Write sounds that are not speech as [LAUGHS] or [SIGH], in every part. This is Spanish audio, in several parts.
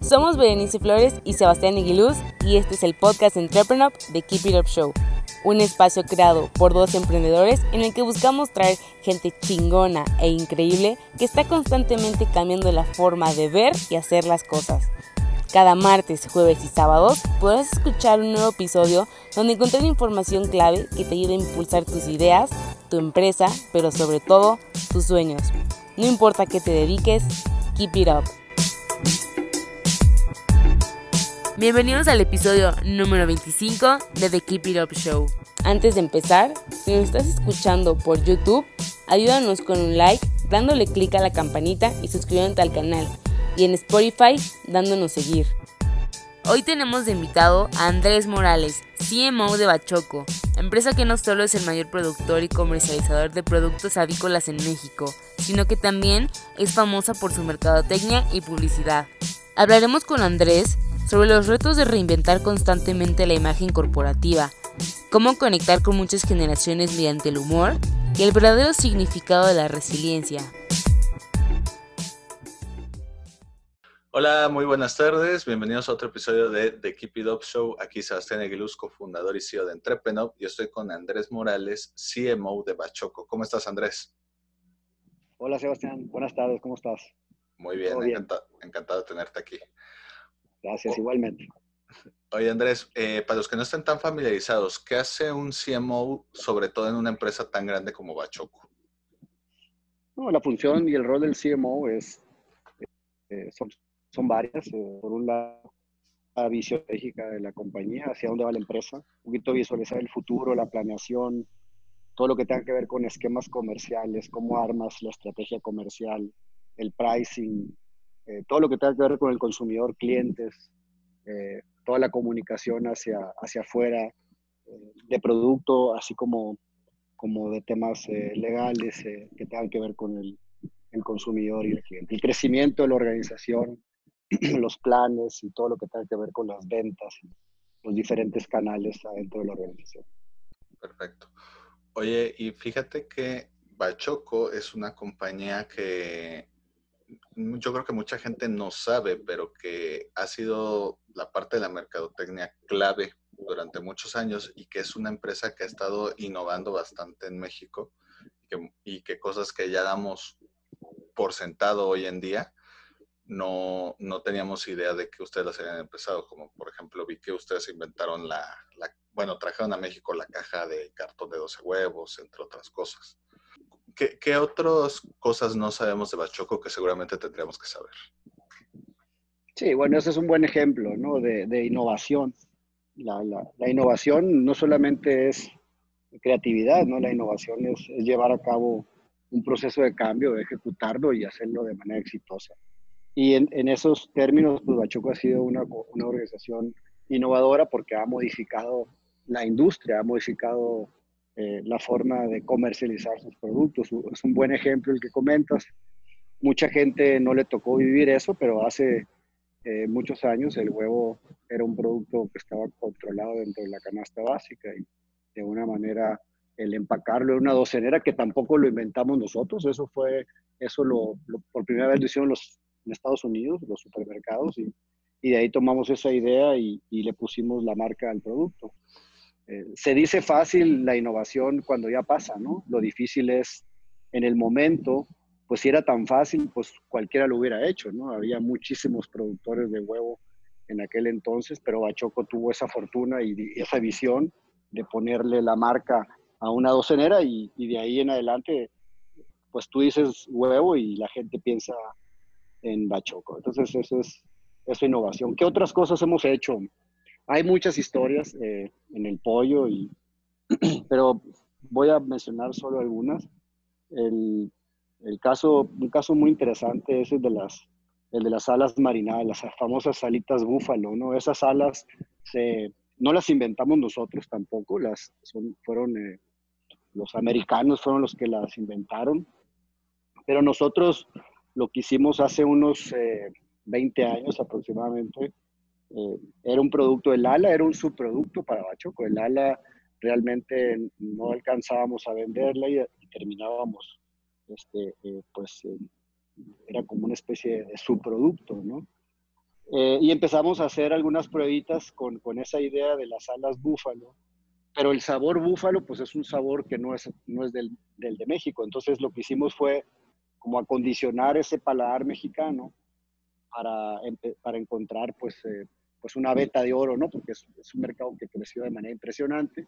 Somos Berenice Flores y Sebastián Iguiluz y este es el podcast Entrepreneur de Keep It Up Show, un espacio creado por dos emprendedores en el que buscamos traer gente chingona e increíble que está constantemente cambiando la forma de ver y hacer las cosas. Cada martes, jueves y sábados podrás escuchar un nuevo episodio donde encontrar información clave que te ayude a impulsar tus ideas, tu empresa, pero sobre todo tus sueños. No importa qué te dediques, keep it up. Bienvenidos al episodio número 25 de The Keep It Up Show. Antes de empezar, si nos estás escuchando por YouTube, ayúdanos con un like, dándole clic a la campanita y suscribiéndote al canal. Y en Spotify, dándonos seguir. Hoy tenemos de invitado a Andrés Morales, CMO de Bachoco, empresa que no solo es el mayor productor y comercializador de productos avícolas en México, sino que también es famosa por su mercadotecnia y publicidad. Hablaremos con Andrés sobre los retos de reinventar constantemente la imagen corporativa, cómo conectar con muchas generaciones mediante el humor y el verdadero significado de la resiliencia. Hola, muy buenas tardes. Bienvenidos a otro episodio de The Keep It Up Show. Aquí Sebastián Aguilusco, fundador y CEO de Entrepreneur. Y estoy con Andrés Morales, CMO de Bachoco. ¿Cómo estás, Andrés? Hola, Sebastián. Buenas tardes. ¿Cómo estás? Muy bien, Encantado, de tenerte aquí. Gracias, igualmente. Oye, Andrés, eh, para los que no estén tan familiarizados, ¿qué hace un CMO, sobre todo en una empresa tan grande como Bachoco? No, la función y el rol del CMO es, eh, son son varias. Eh, por un lado, la visión estratégica de la compañía, hacia dónde va la empresa, un poquito visualizar el futuro, la planeación, todo lo que tenga que ver con esquemas comerciales, cómo armas la estrategia comercial, el pricing, eh, todo lo que tenga que ver con el consumidor, clientes, eh, toda la comunicación hacia, hacia afuera de producto, así como, como de temas legales que tengan que ver con el, el consumidor y el cliente. El crecimiento de la organización, [CLEARS THROAT] los planes y todo lo que tenga que ver con las ventas, los diferentes canales dentro de la organización. Perfecto. Oye, y fíjate que Bachoco es una compañía que yo creo que mucha gente no sabe, pero que ha sido la parte de la mercadotecnia clave durante muchos años y que es una empresa que ha estado innovando bastante en México y que, cosas que ya damos por sentado hoy en día, no, no teníamos idea de que ustedes las habían empezado, como por ejemplo vi que ustedes inventaron la, bueno, trajeron a México la caja de cartón de 12 huevos, entre otras cosas. ¿Qué, ¿Qué, otras cosas no sabemos de Bachoco que seguramente tendríamos que saber? Sí, bueno, ese es un buen ejemplo ¿no? de, de innovación. La, la, la, innovación no solamente es creatividad, ¿no? la innovación es, es llevar a cabo un proceso de cambio, ejecutarlo y hacerlo de manera exitosa. Y en, en esos términos, pues Bachoco ha sido una, una, organización innovadora porque ha modificado la industria, ha modificado eh, la forma de comercializar sus productos. Es un buen ejemplo el que comentas. Mucha gente no le tocó vivir eso, pero hace eh, muchos años el huevo era un producto que estaba controlado dentro de la canasta básica y de una manera el empacarlo en una docenera que tampoco lo inventamos nosotros, eso fue, eso lo, por primera vez lo hicieron los en Estados Unidos, los supermercados, y, y de ahí tomamos esa idea y, y, le pusimos la marca al producto. Eh, se dice fácil la innovación cuando ya pasa, ¿no? Lo difícil es en el momento, pues si era tan fácil, pues cualquiera lo hubiera hecho, ¿no? Había muchísimos productores de huevo en aquel entonces, pero Bachoco tuvo esa fortuna y, esa visión de ponerle la marca a una docenera y, de ahí en adelante, pues tú dices huevo y la gente piensa en Bachoco. Entonces, eso es, eso innovación. ¿Qué otras cosas hemos hecho? Hay muchas historias eh, en el pollo, y, [CLEARS THROAT] pero voy a mencionar solo algunas. El, el, caso, un caso muy interesante es el de las, el de las alas marinadas, las famosas salitas búfalo, ¿no? Esas alas se, no las inventamos nosotros tampoco, las son, fueron eh, los americanos fueron los que las inventaron, pero nosotros lo que hicimos hace unos 20 eh, años aproximadamente. Eh, era un producto, el ala era un subproducto para Bachoco. El ala realmente no alcanzábamos a venderla y, terminábamos, este, eh, pues era como una especie de subproducto, ¿no? Eh, y empezamos a hacer algunas pruebitas con, con, esa idea de las alas búfalo, pero el sabor búfalo pues es un sabor que no es, no es del, del de México, entonces lo que hicimos fue como acondicionar ese paladar mexicano para, para encontrar pues, eh, pues una beta de oro, ¿no? Porque es, un mercado que creció de manera impresionante.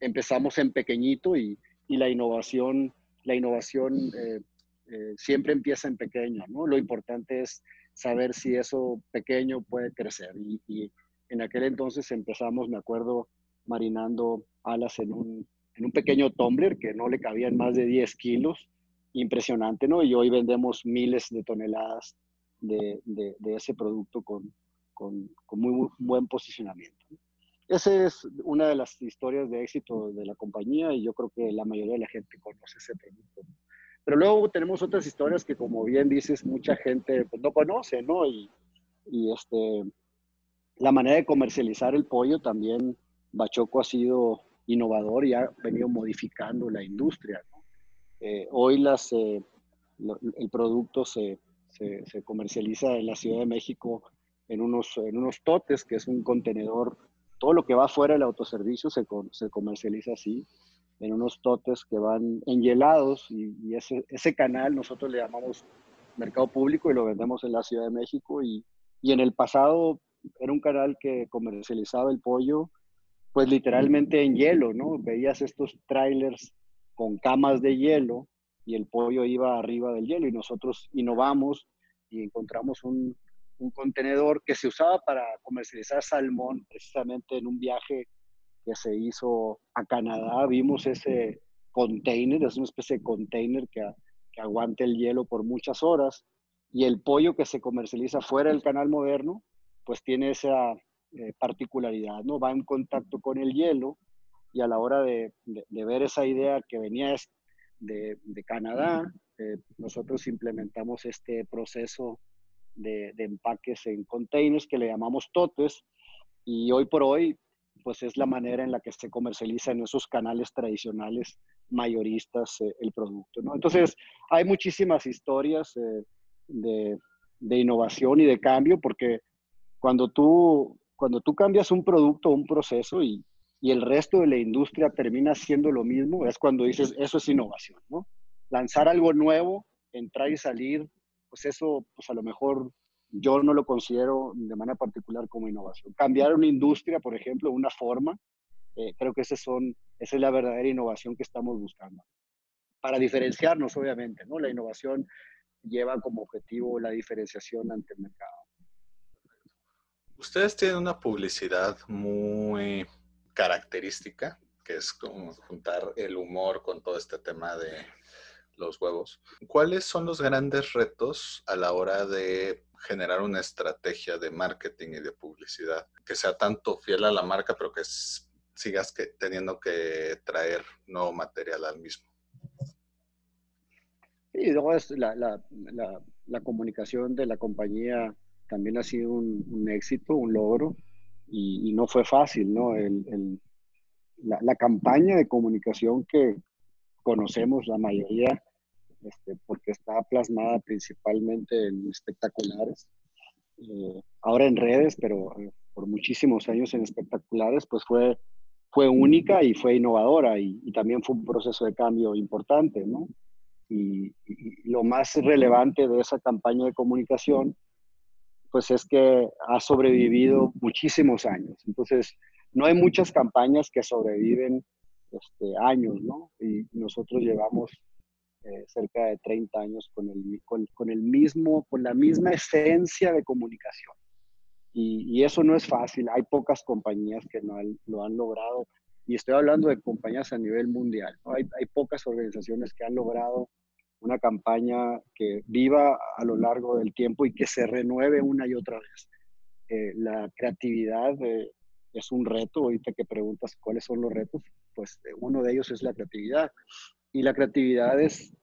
Empezamos en pequeñito y, y la innovación, la innovación eh, eh, siempre empieza en pequeño, ¿no? Lo importante es saber si eso pequeño puede crecer. Y, en aquel entonces empezamos, me acuerdo, marinando alas en un, en un pequeño tumbler que no le cabían más de 10 kilos. Impresionante, ¿no? Y hoy vendemos miles de toneladas de, de ese producto con, con, con, muy buen posicionamiento. Esa es una de las historias de éxito de la compañía y yo creo que la mayoría de la gente conoce ese producto. Pero luego tenemos otras historias que, como bien dices, mucha gente pues, no conoce, ¿no? Y, y, este, la manera de comercializar el pollo también, Bachoco ha sido innovador y ha venido modificando la industria. ¿no? Eh, hoy las, eh, lo, el producto se, se, se, comercializa en la Ciudad de México en unos, en unos totes, que es un contenedor. Todo lo que va fuera del autoservicio se, se comercializa así en unos totes que van enhielados y, y, ese, ese canal nosotros le llamamos mercado público y lo vendemos en la Ciudad de México y, y en el pasado era un canal que comercializaba el pollo pues literalmente en hielo, ¿no? Veías estos trailers con camas de hielo y el pollo iba arriba del hielo y nosotros innovamos y encontramos un, un contenedor que se usaba para comercializar salmón precisamente en un viaje que se hizo a Canadá, vimos ese container, es una especie de container que, que aguante el hielo por muchas horas, y el pollo que se comercializa fuera del canal moderno, pues tiene esa eh, particularidad, ¿no? Va en contacto con el hielo y a la hora de, de, de ver esa idea que venía de, de Canadá, eh, nosotros implementamos este proceso de, empaques en containers que le llamamos totes y hoy por hoy pues es la manera en la que se comercializa en esos canales tradicionales mayoristas eh, el producto. Entonces, hay muchísimas historias eh, de, de, innovación y de cambio, porque cuando tú, cuando tú cambias un producto un proceso y, y, el resto de la industria termina siendo lo mismo, es cuando dices, eso es innovación. ¿no? Lanzar algo nuevo, entrar y salir, pues eso, pues a lo mejor yo no lo considero de manera particular como innovación. Cambiar una industria, por ejemplo, una forma, eh, creo que ese son, esa es la verdadera innovación que estamos buscando. Para diferenciarnos, obviamente, ¿no? La innovación lleva como objetivo la diferenciación ante el mercado. Ustedes tienen una publicidad muy característica, que es como juntar el humor con todo este tema de los huevos. ¿Cuáles son los grandes retos a la hora de generar una estrategia de marketing y de publicidad que sea tanto fiel a la marca, pero que sigas que, teniendo que traer nuevo material al mismo? Sí, luego es la, la, la, la, comunicación de la compañía también ha sido un, un éxito, un logro, y, y, no fue fácil, ¿no? El, el, la, campaña de comunicación que conocemos la mayoría este, porque está plasmada principalmente en espectaculares. Eh, ahora en redes, pero eh, por muchísimos años en espectaculares, pues fue, fue única y fue innovadora y, y también fue un proceso de cambio importante, ¿no? Y, y, lo más relevante de esa campaña de comunicación, pues es que ha sobrevivido muchísimos años. Entonces, no hay muchas campañas que sobreviven este, años, ¿no? Y nosotros llevamos eh, cerca de 30 años con el, con, el mismo, con la misma esencia de comunicación. Y, eso no es fácil, hay pocas compañías que no lo han logrado, y estoy hablando de compañías a nivel mundial, hay pocas organizaciones que han logrado una campaña que viva a lo largo del tiempo y que se renueve una y otra vez. Eh, la creatividad eh, es un reto, ahorita que preguntas cuáles son los retos, pues eh, uno de ellos es la creatividad y la creatividad es,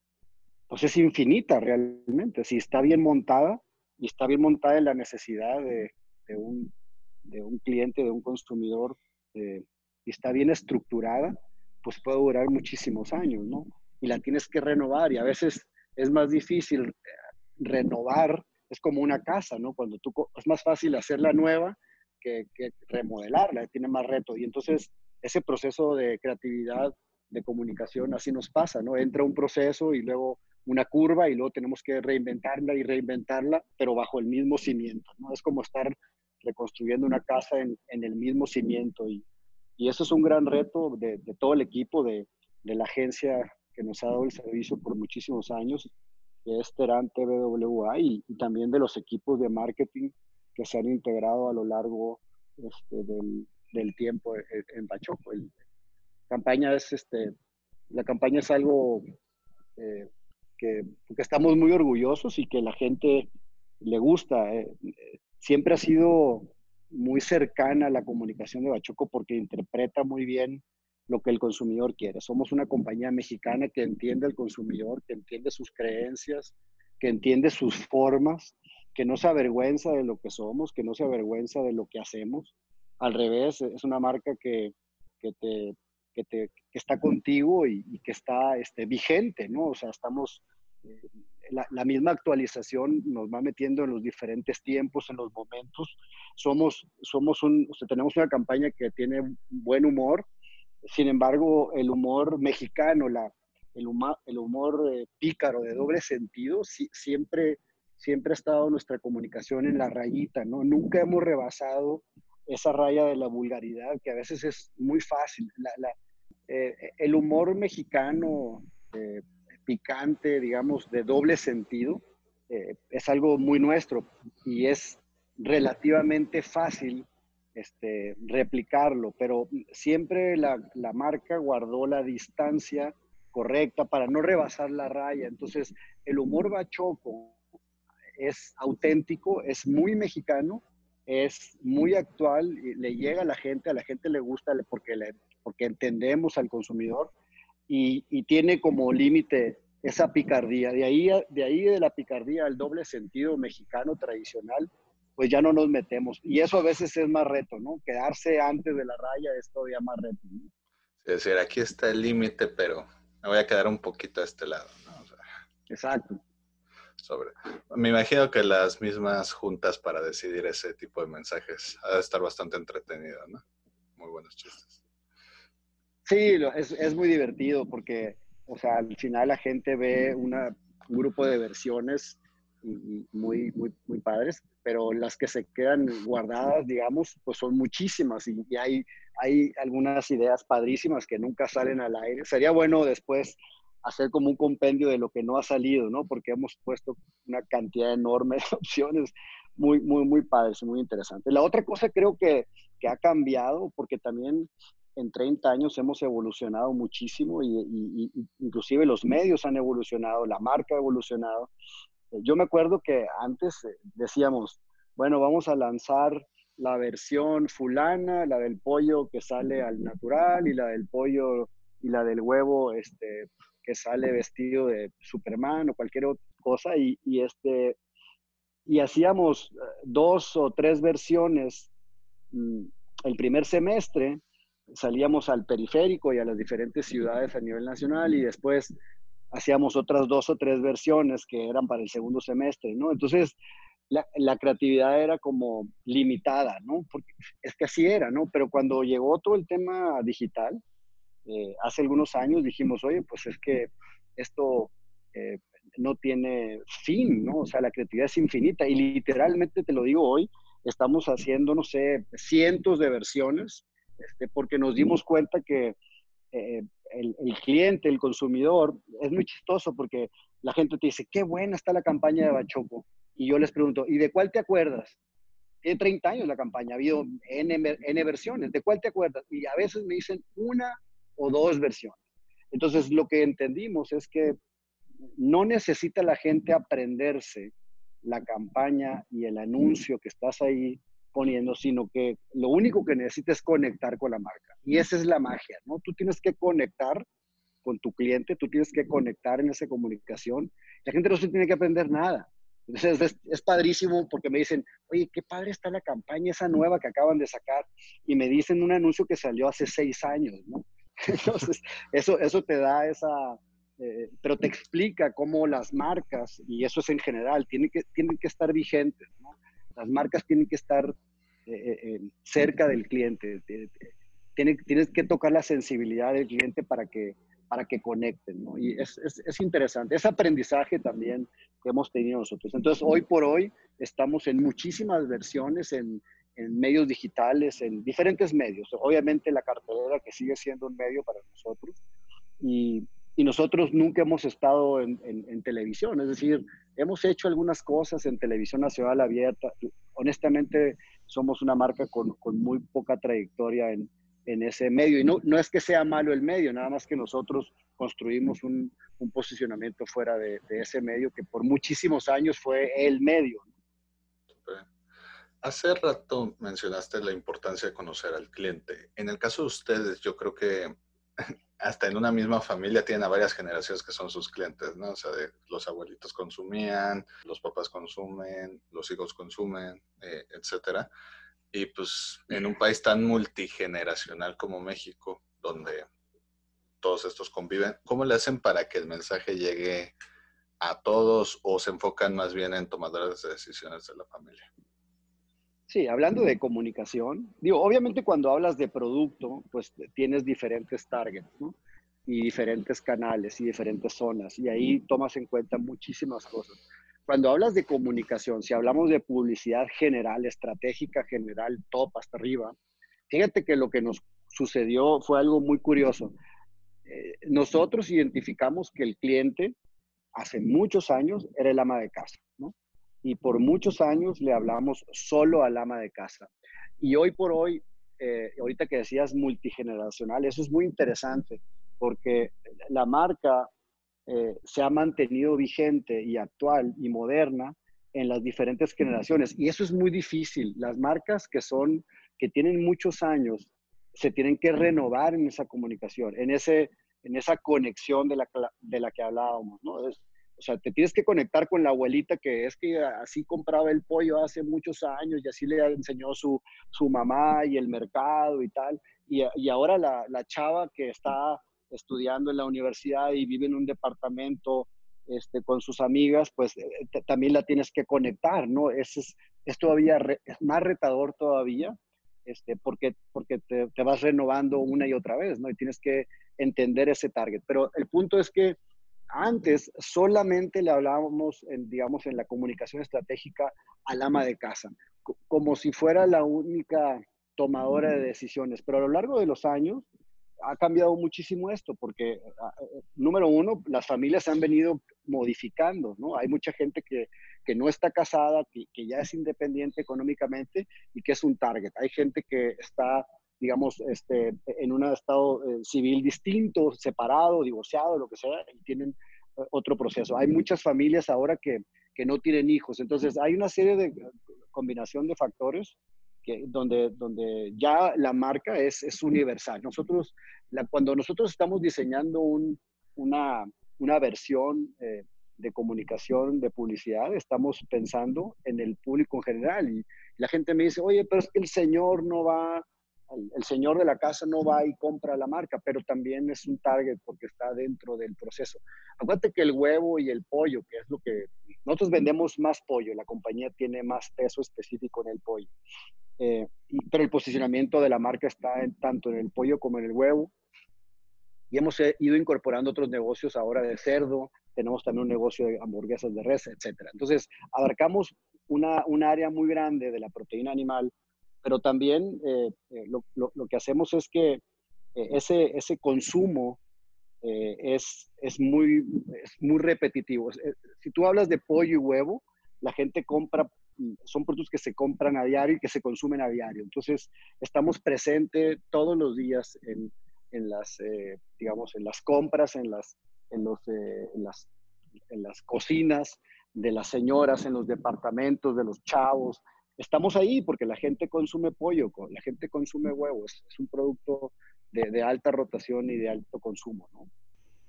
pues es infinita realmente. Si está bien montada y está bien montada en la necesidad de, un, de un, cliente, de un consumidor, eh, y está bien estructurada, pues puede durar muchísimos años, ¿no? Y la tienes que renovar y a veces es más difícil eh, renovar es como una casa, ¿no? Cuando tú, es más fácil hacerla nueva que, que remodelarla, tiene más reto. Y entonces ese proceso de creatividad, de comunicación, así nos pasa, ¿no? Entra un proceso y luego una curva y luego tenemos que reinventarla y reinventarla, pero bajo el mismo cimiento, ¿no? Es como estar reconstruyendo una casa en, en el mismo cimiento y, y, eso es un gran reto de, de todo el equipo, de, de, la agencia que nos ha dado el servicio por muchísimos años, que es Terán TBWA y, y, también de los equipos de marketing que se han integrado a lo largo este, del, del, tiempo en, en Pachoco. El, campaña es, este, la campaña es algo eh, que, estamos muy orgullosos y que la gente le gusta. Eh, siempre ha sido muy cercana a la comunicación de Bachoco porque interpreta muy bien lo que el consumidor quiere. Somos una compañía mexicana que entiende al consumidor, que entiende sus creencias, que entiende sus formas, que no se avergüenza de lo que somos, que no se avergüenza de lo que hacemos. Al revés, es una marca que, que, te, que, te, que está contigo y, y, que está este, vigente, ¿no? O sea, estamos la, la, misma actualización nos va metiendo en los diferentes tiempos, en los momentos. Somos, somos un, o sea, tenemos una campaña que tiene buen humor, sin embargo, el humor mexicano, la, el, humor, el humor eh, pícaro de doble sentido, si, siempre, siempre ha estado nuestra comunicación en la rayita, ¿no? Nunca hemos rebasado esa raya de la vulgaridad, que a veces es muy fácil. La, eh, el humor mexicano eh, picante, digamos, de doble sentido, eh, es algo muy nuestro y es relativamente fácil este, replicarlo, pero siempre la, la, marca guardó la distancia correcta para no rebasar la raya. Entonces, el humor bachoco es auténtico, es muy mexicano, es muy actual, y le llega a la gente, a la gente le gusta porque, le, porque entendemos al consumidor y, y tiene como límite esa picardía. De ahí, de ahí de la picardía al doble sentido mexicano tradicional, pues ya no nos metemos. Y eso a veces es más reto, ¿no? Quedarse antes de la raya es todavía más reto. ¿no? Es decir, aquí está el límite, pero me voy a quedar un poquito a este lado, ¿no? O sea, Exacto. Sobre. Me imagino que las mismas juntas para decidir ese tipo de mensajes ha de estar bastante entretenido, ¿no? Muy buenos chistes. Sí, es, es muy divertido porque, o sea, al final la gente ve una, un grupo de versiones muy, muy, muy padres, pero las que se quedan guardadas, digamos, pues son muchísimas y, y, hay, hay algunas ideas padrísimas que nunca salen al aire. Sería bueno después hacer como un compendio de lo que no ha salido, ¿no? Porque hemos puesto una cantidad enorme [LAUGHS] de opciones muy, muy, muy padres, muy interesantes. La otra cosa creo que, que ha cambiado, porque también en 30 años hemos evolucionado muchísimo y, y, y, inclusive los medios han evolucionado, la marca ha evolucionado. Yo me acuerdo que antes decíamos, bueno, vamos a lanzar la versión fulana, la del pollo que sale al natural y la del pollo y la del huevo este, que sale vestido de Superman o cualquier otra cosa y, y, este, y hacíamos dos o tres versiones mm, el primer semestre, salíamos al periférico y a las diferentes ciudades a nivel nacional y después hacíamos otras dos o tres versiones que eran para el segundo semestre, ¿no? Entonces, la, la, creatividad era como limitada, ¿no? Porque es que así era, ¿no? Pero cuando llegó todo el tema digital, eh, hace algunos años dijimos, oye, pues es que esto eh, no tiene fin, ¿no? O sea, la creatividad es infinita y literalmente te lo digo hoy, estamos haciendo, no sé, cientos de versiones, este, porque nos dimos cuenta que eh, el, el, cliente, el consumidor, es muy chistoso porque la gente te dice, qué buena está la campaña de Bachoco. Y yo les pregunto, ¿y de cuál te acuerdas? Tiene 30 años la campaña, ha habido N, N versiones, ¿de cuál te acuerdas? Y a veces me dicen una o dos versiones. Entonces, lo que entendimos es que no necesita la gente aprenderse la campaña y el anuncio que estás ahí poniendo, sino que lo único que necesita es conectar con la marca. Y esa es la magia, ¿no? Tú tienes que conectar con tu cliente, tú tienes que conectar en esa comunicación. La gente no se tiene que aprender nada. Entonces es, es, padrísimo porque me dicen, oye, qué padre está la campaña esa nueva que acaban de sacar. Y me dicen un anuncio que salió hace seis años, ¿no? [LAUGHS] Entonces, eso, eso te da esa, eh, pero te explica cómo las marcas, y eso es en general, tienen que, tienen que estar vigentes, ¿no? Las marcas tienen que estar eh, eh, cerca del cliente, tienes, tienes que tocar la sensibilidad del cliente para que, para que conecten, ¿no? Y es, es, es interesante, es aprendizaje también que hemos tenido nosotros. Entonces, hoy por hoy estamos en muchísimas versiones, en, en medios digitales, en diferentes medios. Obviamente la cartelera que sigue siendo un medio para nosotros. Y, y nosotros nunca hemos estado en, en, televisión, es decir, hemos hecho algunas cosas en televisión nacional abierta. Honestamente, somos una marca con, con muy poca trayectoria en, en, ese medio. Y no, no es que sea malo el medio, nada más que nosotros construimos un, un posicionamiento fuera de, de, ese medio que por muchísimos años fue el medio. Hace rato mencionaste la importancia de conocer al cliente. En el caso de ustedes, yo creo que [LAUGHS] hasta en una misma familia tienen a varias generaciones que son sus clientes, ¿no? O sea, de, los abuelitos consumían, los papás consumen, los hijos consumen, eh, etcétera. Y pues en un país tan multigeneracional como México, donde todos estos conviven, ¿cómo le hacen para que el mensaje llegue a todos o se enfocan más bien en tomadores de decisiones de la familia? Sí, hablando de comunicación, digo, obviamente cuando hablas de producto, pues tienes diferentes targets, ¿no? Y diferentes canales y diferentes zonas, y ahí tomas en cuenta muchísimas cosas. Cuando hablas de comunicación, si hablamos de publicidad general, estratégica general, top hasta arriba, fíjate que lo que nos sucedió fue algo muy curioso. Eh, nosotros identificamos que el cliente hace muchos años era el ama de casa, ¿no? Y por muchos años le hablamos solo al ama de casa. Y hoy por hoy, eh, ahorita que decías multigeneracional, eso es muy interesante porque la marca eh, se ha mantenido vigente y actual y moderna en las diferentes generaciones. Y eso es muy difícil. Las marcas que son, que tienen muchos años, se tienen que renovar en esa comunicación, en, ese, en esa conexión de la, de la que hablábamos, ¿no? O sea, te tienes que conectar con la abuelita que es que así compraba el pollo hace muchos años y así le enseñó su, su mamá y el mercado y tal. Y, y ahora la, la, chava que está estudiando en la universidad y vive en un departamento este, con sus amigas, pues eh, también la tienes que conectar, ¿no? Es, es, es todavía es más retador todavía, este, porque, porque te, te vas renovando una y otra vez, ¿no? Y tienes que entender ese target. Pero el punto es que antes solamente le hablábamos, en, digamos, en la comunicación estratégica al ama de casa, como si fuera la única tomadora de decisiones. Pero a lo largo de los años ha cambiado muchísimo esto, porque, ah, eh, número uno, las familias se han venido modificando, ¿no? Hay mucha gente que, que no está casada, que, que, ya es independiente económicamente y que es un target. Hay gente que está digamos, este, en un estado eh, civil distinto, separado, divorciado, lo que sea, y tienen eh, otro proceso. Hay muchas familias ahora que, que, no tienen hijos, entonces hay una serie de combinación de factores que, donde, donde ya la marca es, es universal. Nosotros, la, cuando nosotros estamos diseñando un, una, una versión eh, de comunicación, de publicidad, estamos pensando en el público en general y la gente me dice, oye, pero es que el señor no va el, señor de la casa no va y compra la marca, pero también es un target porque está dentro del proceso. Acuérdate que el huevo y el pollo, que es lo que nosotros vendemos más pollo, la compañía tiene más peso específico en el pollo. Eh, pero el posicionamiento de la marca está en, tanto en el pollo como en el huevo. Y hemos eh, ido incorporando otros negocios ahora de cerdo, tenemos también un negocio de hamburguesas de res, etc. Entonces, abarcamos una, un área muy grande de la proteína animal pero también eh, eh, lo, lo, que hacemos es que eh, ese, ese consumo es, es, muy, es muy repetitivo. Si tú hablas de pollo y huevo, la gente compra, mm, son productos que se compran a diario y que se consumen a diario. Entonces, estamos presentes todos los días en, en las, digamos, en las compras, en las, en, los, en, las, en las cocinas de las señoras, en los departamentos de los chavos, estamos ahí porque la gente consume pollo, la gente consume huevos, es un producto de, alta rotación y de alto consumo, ¿no?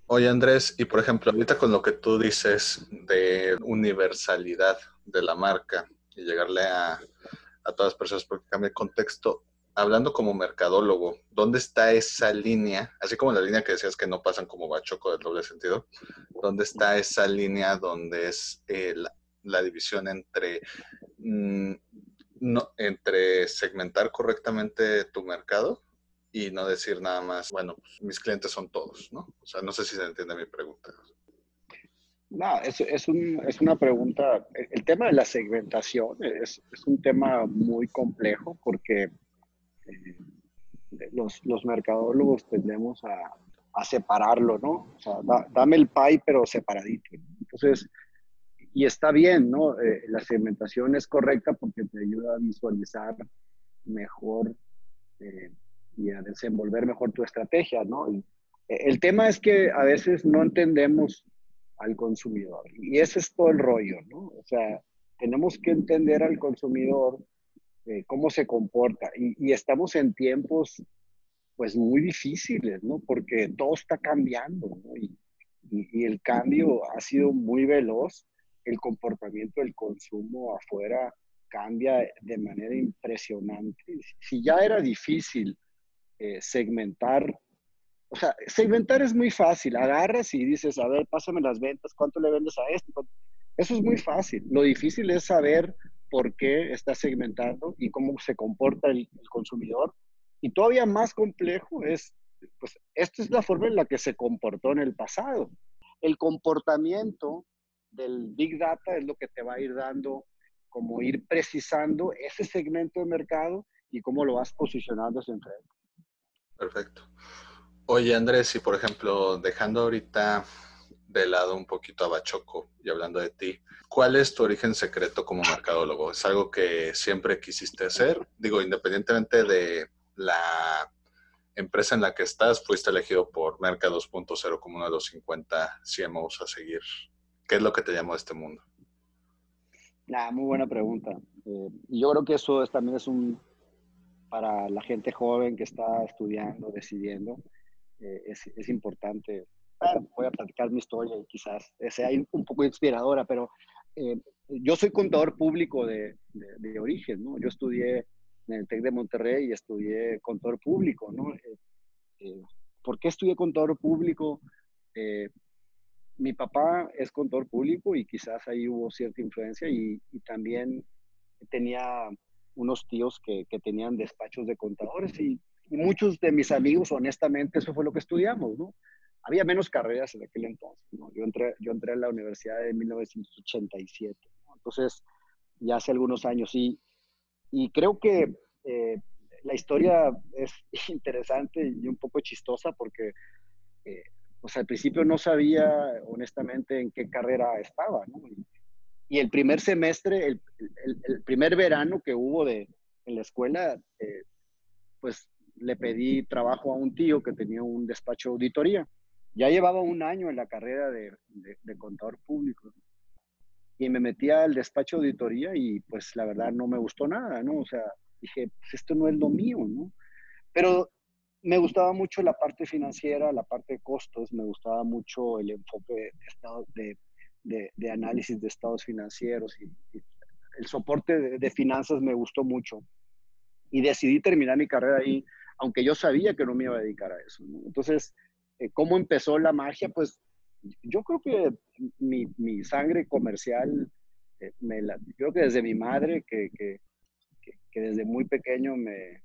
Oye Andrés, y por ejemplo, ahorita con lo que tú dices de universalidad de la marca y llegarle a, a todas las personas porque cambia el contexto, hablando como mercadólogo, ¿dónde está esa línea? Así como la línea que decías que no pasan como bachoco del doble sentido, ¿dónde está esa línea donde es eh, la, división entre, mm, no, entre segmentar correctamente tu mercado y no decir nada más, bueno, pues, mis clientes son todos, ¿no? O sea, no sé si se entiende mi pregunta. No, es, es, un, es una pregunta, el tema de la segmentación es, es un tema muy complejo porque eh, los, los, mercadólogos tendemos a, a, separarlo, ¿no? O sea, dame el pie, pero separadito. Entonces, y está bien, ¿no? Eh, la segmentación es correcta porque te ayuda a visualizar mejor eh, y a desenvolver mejor tu estrategia, ¿no? el tema es que a veces no entendemos al consumidor y ese es todo el rollo, ¿no? O sea, tenemos que entender al consumidor eh, cómo se comporta. Y, estamos en tiempos, pues, muy difíciles, ¿no? Porque todo está cambiando, ¿no? Y, y, el cambio ha sido muy veloz. El comportamiento del consumo afuera cambia de manera impresionante. Si ya era difícil eh, segmentar, o sea, segmentar es muy fácil. Agarras y dices, a ver, pásame las ventas, ¿cuánto le vendes a este? Eso es muy fácil. Lo difícil es saber por qué está segmentando y cómo se comporta el, consumidor. Y todavía más complejo es, pues, esta es la forma en la que se comportó en el pasado. El comportamiento del Big Data es lo que te va a ir dando, como ir precisando ese segmento de mercado y cómo lo vas posicionando enfrente. Perfecto. Oye, Andrés, y por ejemplo, dejando ahorita de lado un poquito a Bachoco y hablando de ti, ¿cuál es tu origen secreto como mercadólogo? ¿Es algo que siempre quisiste hacer? Digo, independientemente de la empresa en la que estás, fuiste elegido por Merca 2.0 como uno de los 50 CMOs a seguir. ¿Qué es lo que te llamó a este mundo? Nah, muy buena pregunta. Eh, yo creo que eso también es un, para la gente joven que está estudiando, decidiendo, eh, es, es importante voy a platicar mi historia y quizás sea un poco inspiradora, pero eh, yo soy contador público de, de, origen, ¿no? Yo estudié en el TEC de Monterrey y estudié contador público, ¿no? ¿Por qué estudié contador público? Mi papá es contador público y quizás ahí hubo cierta influencia y, y también tenía unos tíos que, tenían despachos de contadores y, y, muchos de mis amigos, honestamente, eso fue lo que estudiamos, ¿no? había menos carreras en aquel entonces. Yo, entré, yo entré a la universidad en 1987, entonces ya hace algunos años. Y, y creo que eh, la historia es [LAUGHS] interesante y un poco chistosa porque eh, pues al principio no sabía honestamente en qué carrera estaba. ¿no? Y, el primer semestre, el, primer verano que hubo de, en la escuela, eh, pues le pedí trabajo a un tío que tenía un despacho de auditoría. Ya llevaba un año en la carrera de, contador público y me metí al despacho de auditoría y pues la verdad no me gustó nada, ¿no? O sea, dije, pues esto no es lo mío, ¿no? Pero me gustaba mucho la parte financiera, la parte de costos, me gustaba mucho el enfoque de, de, de, análisis de estados financieros y, el soporte de, finanzas me gustó mucho. Y decidí terminar mi carrera ahí, aunque yo sabía que no me iba a dedicar a eso. Entonces, eh, ¿Cómo empezó la magia? Pues yo creo que mi, mi sangre comercial, eh, me la, yo creo que desde mi madre, que, que, que, desde muy pequeño me,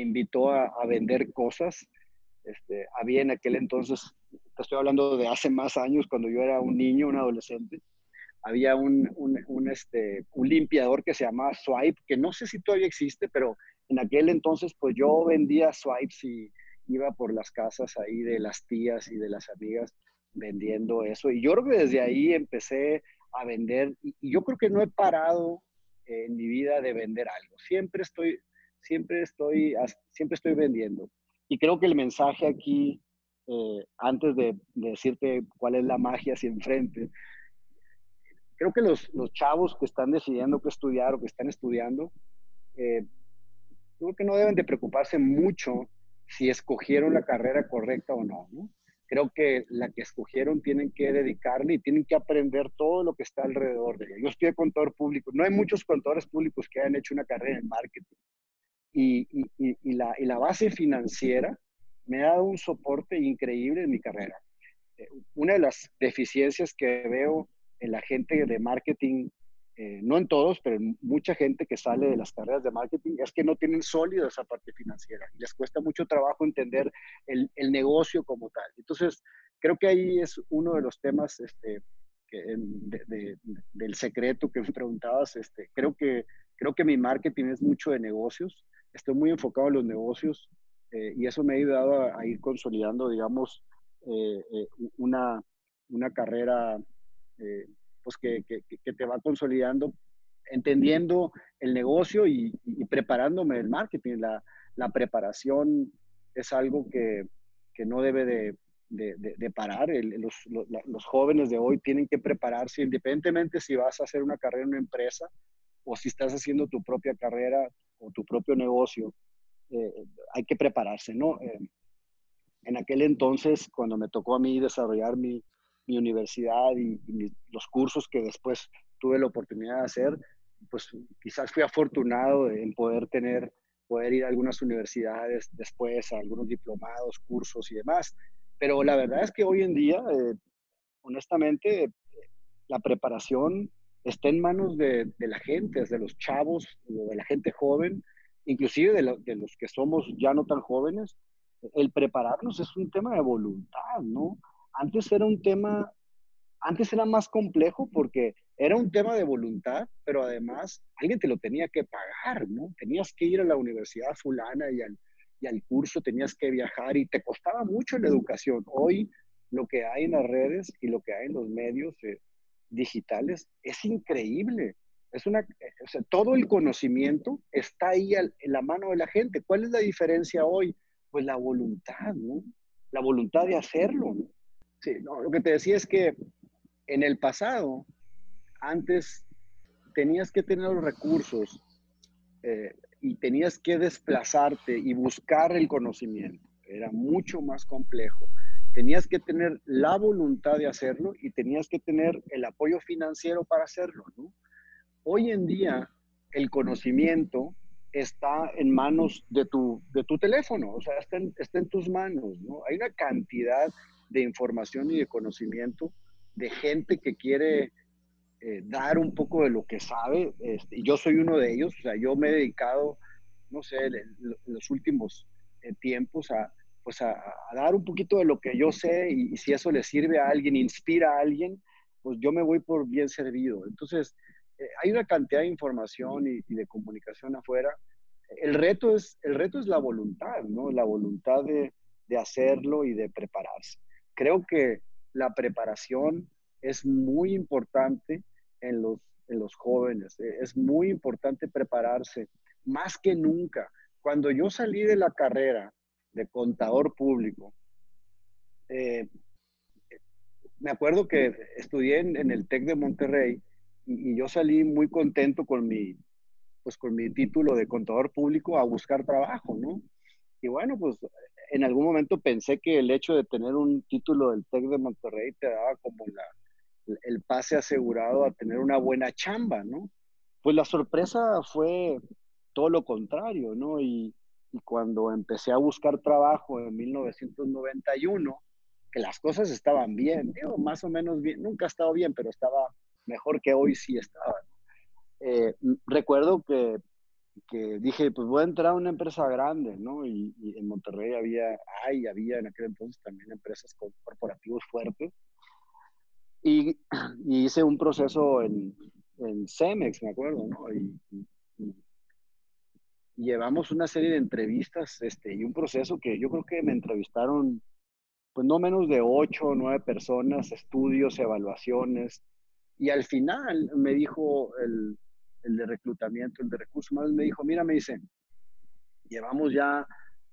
invitó a, vender cosas. Este, había en aquel entonces, te estoy hablando de hace más años, cuando yo era un niño, un adolescente, había un, un, este, un limpiador que se llamaba Swipe, que no sé si todavía existe, pero en aquel entonces pues yo vendía swipes y iba por las casas ahí de las tías y de las amigas vendiendo eso. Y yo desde ahí empecé a vender y, yo creo que no he parado en mi vida de vender algo. Siempre estoy, siempre estoy, siempre estoy vendiendo. Y creo que el mensaje aquí, eh, antes de, decirte cuál es la magia hacia enfrente, creo que los, los, chavos que están decidiendo qué estudiar o que están estudiando, eh, creo que no deben de preocuparse mucho si escogieron la carrera correcta o no, Creo que la que escogieron tienen que dedicarle y tienen que aprender todo lo que está alrededor de ella. Yo estoy de contador público. No hay muchos contadores públicos que hayan hecho una carrera en marketing. Y, la, y la base financiera me ha dado un soporte increíble en mi carrera. Eh, una de las deficiencias que veo en la gente de marketing, eh, no en todos, pero en mucha gente que sale de las carreras de marketing, es que no tienen sólido esa parte financiera y les cuesta mucho trabajo entender el, el negocio como tal. Entonces, creo que ahí es uno de los temas este, del secreto que me preguntabas. Este, creo, que, creo que mi marketing es mucho de negocios. Estoy muy enfocado en los negocios eh, y eso me ha ayudado a, ir consolidando, digamos, eh, eh, una, una carrera pues que, que, te va consolidando, entendiendo el negocio y, preparándome el marketing. La, preparación es algo que, que no debe de, de, parar. los, jóvenes de hoy tienen que prepararse independientemente si vas a hacer una carrera en una empresa o si estás haciendo tu propia carrera o tu propio negocio. Eh, hay que prepararse, ¿no? Eh, en aquel entonces, cuando me tocó a mí desarrollar mi, mi universidad y, los cursos que después tuve la oportunidad de hacer, pues quizás fui afortunado en poder tener, poder ir a algunas universidades después, a algunos diplomados, cursos y demás. Pero la verdad es que hoy en día, eh, honestamente, la preparación está en manos de, de, la gente, de los chavos, de la gente joven, inclusive de, los que somos ya no tan jóvenes. El prepararnos es un tema de voluntad, ¿no? Antes era un tema, antes era más complejo porque era un tema de voluntad, pero además alguien te lo tenía que pagar, ¿no? Tenías que ir a la universidad fulana y al, y al curso tenías que viajar y te costaba mucho la educación. Hoy lo que hay en las redes y lo que hay en los medios eh, digitales es increíble. Es una, todo el conocimiento está ahí en la mano de la gente. ¿Cuál es la diferencia hoy? Pues la voluntad. La voluntad de hacerlo. Sí, no, lo que te decía es que en el pasado, antes tenías que tener los recursos, eh, y tenías que desplazarte y buscar el conocimiento. Era mucho más complejo. Tenías que tener la voluntad de hacerlo y tenías que tener el apoyo financiero para hacerlo. Hoy en día el conocimiento está en manos de tu, de tu teléfono, o sea, está en, está en tus manos. ¿no? Hay una cantidad de información y de conocimiento de gente que quiere eh, dar un poco de lo que sabe. Este, y yo soy uno de ellos, o sea, yo me he dedicado, no sé, los últimos eh, tiempos a, pues a, dar un poquito de lo que yo sé y, si eso le sirve a alguien, inspira a alguien, pues yo me voy por bien servido. Entonces, eh, hay una cantidad de información y, y, de comunicación afuera. El reto, es, el reto es la voluntad, ¿no? La voluntad de, de hacerlo y de prepararse. Creo que la preparación es muy importante en los, en los jóvenes. Eh, es muy importante prepararse, más que nunca. Cuando yo salí de la carrera de contador público, eh, me acuerdo que estudié en, el TEC de Monterrey y, yo salí muy contento con mi, pues con mi título de contador público a buscar trabajo, ¿no? Y bueno, pues en algún momento pensé que el hecho de tener un título del TEC de Monterrey te daba como la, el pase asegurado a tener una buena chamba, ¿no? Pues la sorpresa fue todo lo contrario, ¿no? Y, cuando empecé a buscar trabajo en 1991, que las cosas estaban bien, digo, más o menos bien, nunca ha estado bien, pero estaba mejor que hoy sí estaba. Eh, recuerdo que, que, dije, pues voy a entrar a una empresa grande, ¿no? Y, y en Monterrey había, hay, había en aquel entonces también empresas corporativos fuertes. Y, hice un proceso en, en, Cemex, me acuerdo, ¿no? Y, llevamos una serie de entrevistas este, y un proceso que yo creo que me entrevistaron pues no menos de ocho o nueve personas, estudios, evaluaciones. Y al final me dijo el, el de reclutamiento, el de recursos humanos, me dijo, mira, me dice, llevamos ya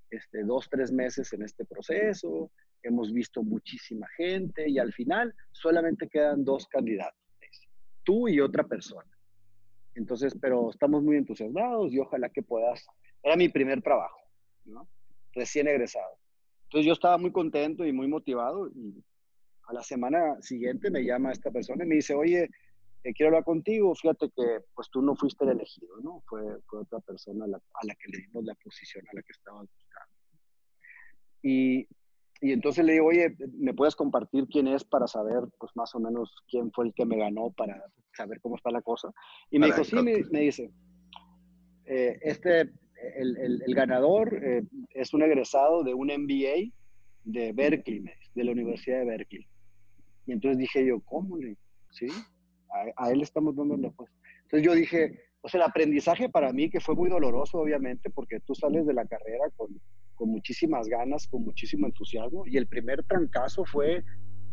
este, dos, tres meses en este proceso, hemos visto muchísima gente y al final solamente quedan dos candidatos, tú y otra persona. Entonces, pero estamos muy entusiasmados y ojalá que puedas. Era mi primer trabajo, ¿no? Recién egresado. Entonces yo estaba muy contento y muy motivado y a la semana siguiente me llama esta persona y me dice, oye, eh, quiero hablar contigo, fíjate que pues tú no fuiste el elegido, ¿no? Fue, fue otra persona a la, a la, que le dimos la posición a la que estabas buscando. Y, y entonces le digo, oye, ¿me puedes compartir quién es para saber, pues más o menos, quién fue el que me ganó para saber cómo está la cosa? Y me dijo, sí, me, me dice, eh, este, el, el, el ganador eh, es un egresado de un MBA de Berkeley, de la Universidad de Berkeley. Y entonces dije yo, ¿cómo? Le? ¿Sí? A, a él estamos dando la pues. Entonces yo dije, sea, el aprendizaje para mí, que fue muy doloroso, obviamente, porque tú sales de la carrera con, con muchísimas ganas, con muchísimo entusiasmo, y el primer trancazo fue,